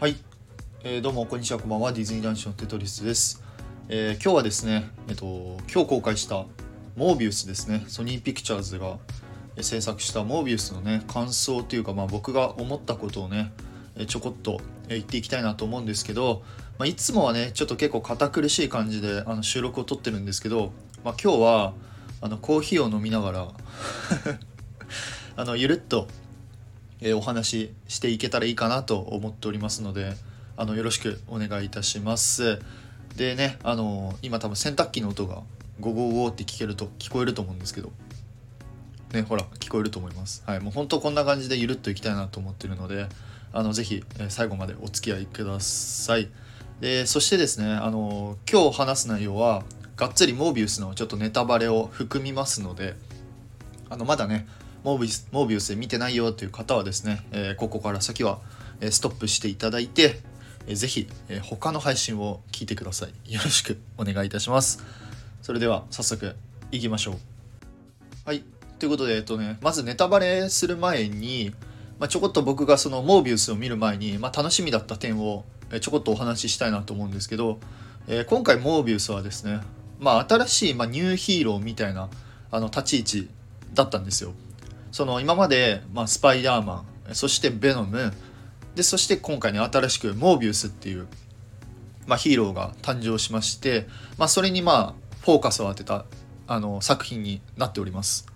はい、えー、どうもこんにちはこんばんは。ディズニー男子のテトリスです、えー、今日はですねえっと今日公開したモービウスですね。ソニーピクチャーズが制作したモービウスのね感想というかまあ僕が思ったことをねちょこっと言っていきたいなと思うんですけど、まあ、いつもはねちょっと結構堅苦しい感じであの収録を撮ってるんですけど、まあ、今日はあのコーヒーを飲みながら あのゆるっとえお話ししていけたらいいかなと思っておりますのであのよろしくお願いいたします。でねあの今多分洗濯機の音がゴゴゴって聞けると聞こえると思うんですけど。ねほら聞こえると思います。はいもう本当こんな感じでゆるっといきたいなと思ってるのであのぜひ、え最後までお付き合いください。でそしてですねあの今日話す内容はがっつりモービウスのちょっとネタバレを含みますのであのまだねモービスモービウスで見てないよという方はですね、え、ここから先は、ストップしていただいて、えー、ぜひ、え、他の配信を聞いてください。よろしくお願いいたします。それでは早速いきましょう。はい。ということで、えっとね、まずネタバレする前に、まあ、ちょこっと僕がそのモービウスを見る前に、まあ、楽しみだった点をちょこっとお話ししたいなと思うんですけど、えー、今回モービウスはですね、まあ、新しい、ま、ニューヒーローみたいなあの立ち位置だったんですよ。その今まで、まあ、スパイダーマンそしてベノムでそして今回ね新しくモービウスっていう、まあ、ヒーローが誕生しまして、まあ、それにまあフォーカスを当てたあの作品になっております。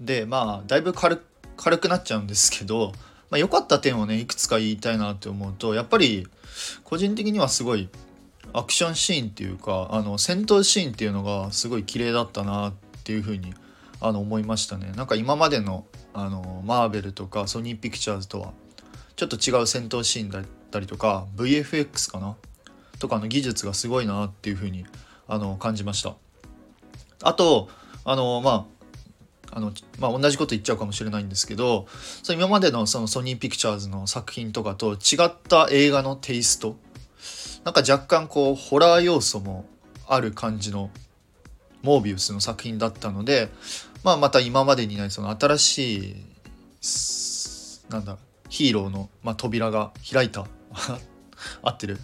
でまあだいぶ軽軽くなっちゃうんですけどまあ、良かった点をねいくつか言いたいなって思うとやっぱり個人的にはすごいアクションシーンっていうかあの戦闘シーンっていうのがすごい綺麗だったなっていうふうにあの思いましたね。なんか今までのあのマーベルとかソニーピクチャーズとはちょっと違う戦闘シーンだったりとか VFX かな？とかの技術がすごいなっていう風にあの感じました。あとあのまああのまあ、同じこと言っちゃうかもしれないんですけどそ今までのそのソニーピクチャーズの作品とかと違った映画のテイストなんか若干こうホラー要素もある感じのモービウスの作品だったのでまあ、また今までにないその新しいなんだヒーローの、まあ、扉が開いた。合ってる？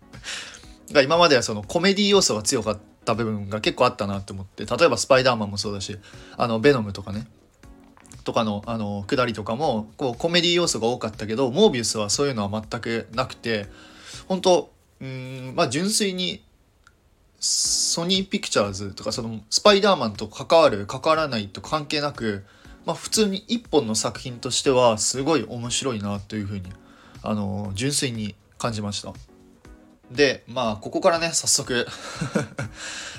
が今まではそのコメディ要素が強かった部分が結構あったなって思って例えばスパイダーマンもそうだしあのベノムとかね。とかのあの下りとかもこうコメディ要素が多かったけどモービウスはそういうのは全くなくて本当うんまあ純粋にソニーピクチャーズとかそのスパイダーマンと関わる関わらないと関係なく、まあ、普通に一本の作品としてはすごい面白いなというふうにあの純粋に感じました。でまあここからね早速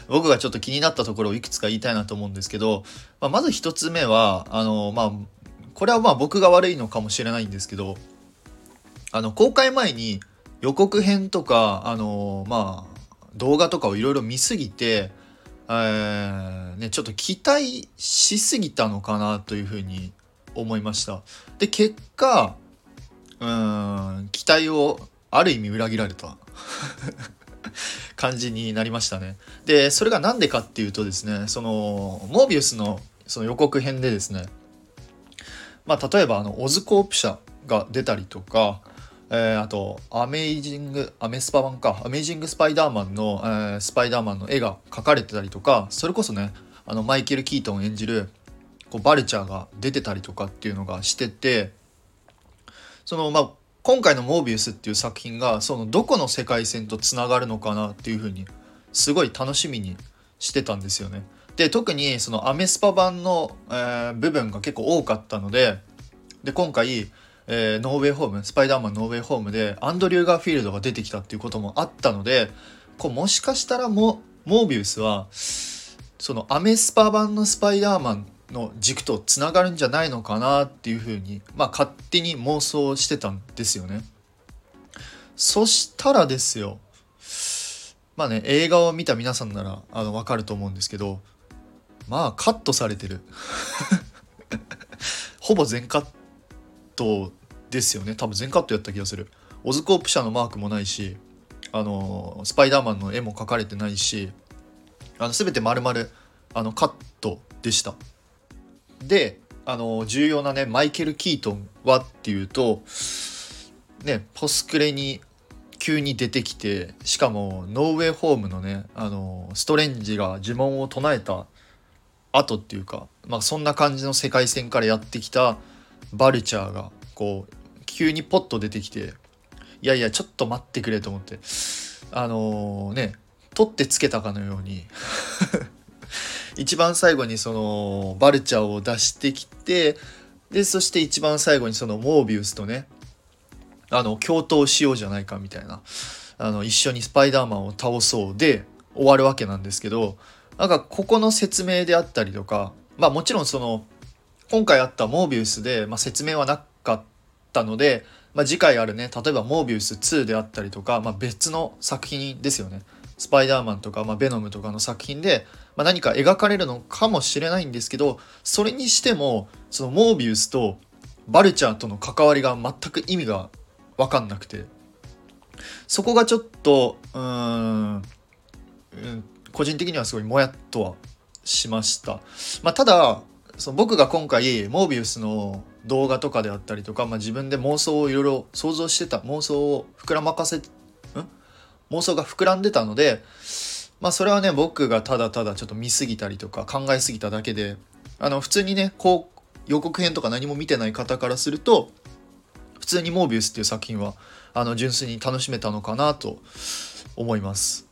僕がちょっと気になったところをいくつか言いたいなと思うんですけど、まあ、まず一つ目はあのまあこれはまあ僕が悪いのかもしれないんですけどあの公開前に予告編とかあのまあ動画とかをいろいろ見すぎて、えー、ね、ちょっと期待しすぎたのかなというふうに思いました。で、結果、うん、期待をある意味裏切られた 感じになりましたね。で、それが何でかっていうとですね、その、モービウスのその予告編でですね、まあ、例えばあの、オズコープ社が出たりとか、えー、あと、アメイジング、アメスパ版か、アメイジング・スパイダーマンの、えー、スパイダーマンの絵が描かれてたりとか、それこそね、あの、マイケル・キートン演じる、こう、バルチャーが出てたりとかっていうのがしてて、その、まあ、今回のモービウスっていう作品が、その、どこの世界線とつながるのかなっていうふうに、すごい楽しみにしてたんですよね。で、特に、その、アメスパ版の、えー、部分が結構多かったので、で、今回、えー、ノーウェイホームスパイダーマンノーウェイホームでアンドリュー・ガーフィールドが出てきたっていうこともあったのでこうもしかしたらモモービウスはそのアメスパ版のスパイダーマンの軸とつながるんじゃないのかなっていうふうにまあ勝手に妄想してたんですよね。そしたらですよまあね映画を見た皆さんならあの分かると思うんですけどまあカットされてる ほぼ全カットですよね。多分全カットやった気がする。オズコープ社のマークもないしあのスパイダーマンの絵も描かれてないしあの全て丸々あのカットでした。であの重要なねマイケル・キートンはっていうとねポスクレに急に出てきてしかもノーウェイホームのねあのストレンジが呪文を唱えた後っていうか、まあ、そんな感じの世界線からやってきたバルチャーがこう急にポッと出てきていやいやちょっと待ってくれと思って。あのー、ね取ってつけたかのように。一番最後にそのバルチャーを出してきてでそして一番最後にそのモービウスとねあの共闘しようじゃないかみたいな。あの一緒にスパイダーマンを倒そう。で終わるわけなんですけどなんかここの説明であったりとかまあもちろんその今回あったモービウスで、まあ、説明はなったので、まあ、次回あるね例えばモービウス2であったりとか、まあ、別の作品ですよねスパイダーマンとか、まあ、ベノムとかの作品で、まあ、何か描かれるのかもしれないんですけどそれにしてもそのモービウスとバルチャーとの関わりが全く意味が分かんなくてそこがちょっとうん、個人的にはすごいもやっとはしました。まあ、ただその僕が今回モービウスの動画とかであったりとか、まあ、自分で妄想をいろいろ想像してた妄想を膨らまかせん？妄想が膨らんでたのでまあそれはね僕がただただちょっと見すぎたりとか考えすぎただけであの普通にねこう予告編とか何も見てない方からすると普通にモービウスっていう作品はあの純粋に楽しめたのかなと思います。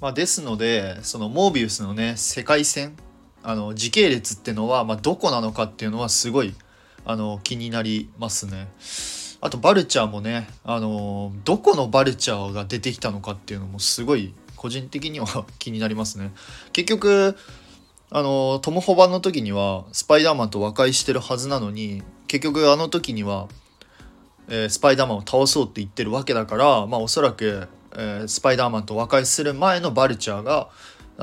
まあ、ですのでそのモービウスのね世界線あの時系列ってのは、まあ、どこなのかっていうのはすごいあの気になりますね。あとバルチャーもねあのどこのバルチャーが出てきたのかっていうのもすごい個人的には 気になりますね。結局あのトム・ホバの時にはスパイダーマンと和解してるはずなのに結局あの時にはえー、スパイダーマンを倒そうって言ってるわけだからまあおそらく、えー、スパイダーマンと和解する前のバルチャーが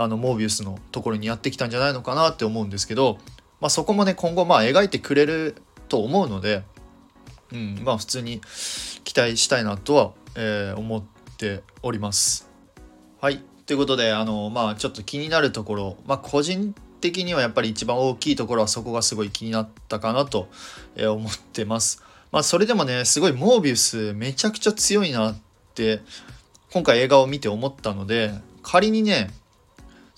あのモービウスのところにやってきたんじゃないのかなって思うんですけど、まあ、そこもね今後まあ描いてくれると思うので、うん、まあ普通に期待したいなとは、えー、思っております。はいということであのまあちょっと気になるところまあ個人的にはやっぱり一番大きいところはそこがすごい気になったかなと思ってます。まあそれでもねすごいモービウスめちゃくちゃ強いなって今回映画を見て思ったので仮にね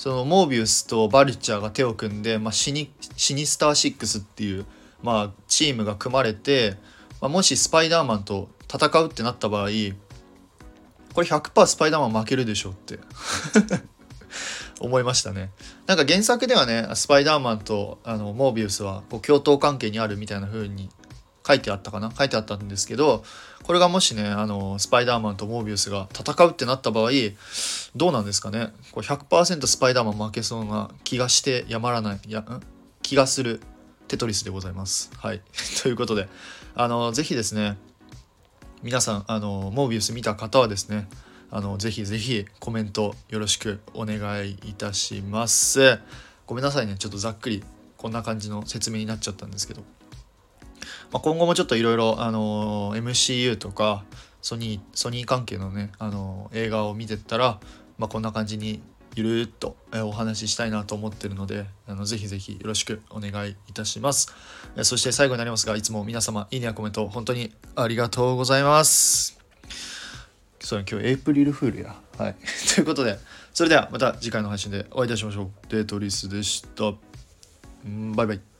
そのモービウスとバルチャーが手を組んで、まあ、シニシニスター6っていう、まあ、チームが組まれて、まあ、もしスパイダーマンと戦うってなった場合これ100%スパイダーマン負けるでしょって 思いましたね。なんか原作ではねスパイダーマンとあのモービウスはこう共闘関係にあるみたいな風に書いてあったかな？書いてあったんですけどこれがもしねあのスパイダーマンとモービウスが戦うってなった場合どうなんですかね？これ100%スパイダーマン負けそうな気がしてやまらないいや気がするテトリスでございます。はい。ということで、あの、ぜひですね、皆さん、あの、モービウス見た方はですね、あの、ぜひぜひコメントよろしくお願いいたします。ごめんなさいね、ちょっとざっくりこんな感じの説明になっちゃったんですけど。まあ、今後もちょっといろいろあの MCU とかソニーソニー関係のね、あの、映画を見てったら、まあ、こんな感じにゆるっとお話ししたいなと思ってるのであのぜひぜひよろしくお願いいたします。そして最後になりますがいつも皆様いいねやコメント本当にありがとうございます。そう今日エイプリルフールや。はい。ということでそれではまた次回の配信でお会いいたしましょう。デートリスでした。バイバイ。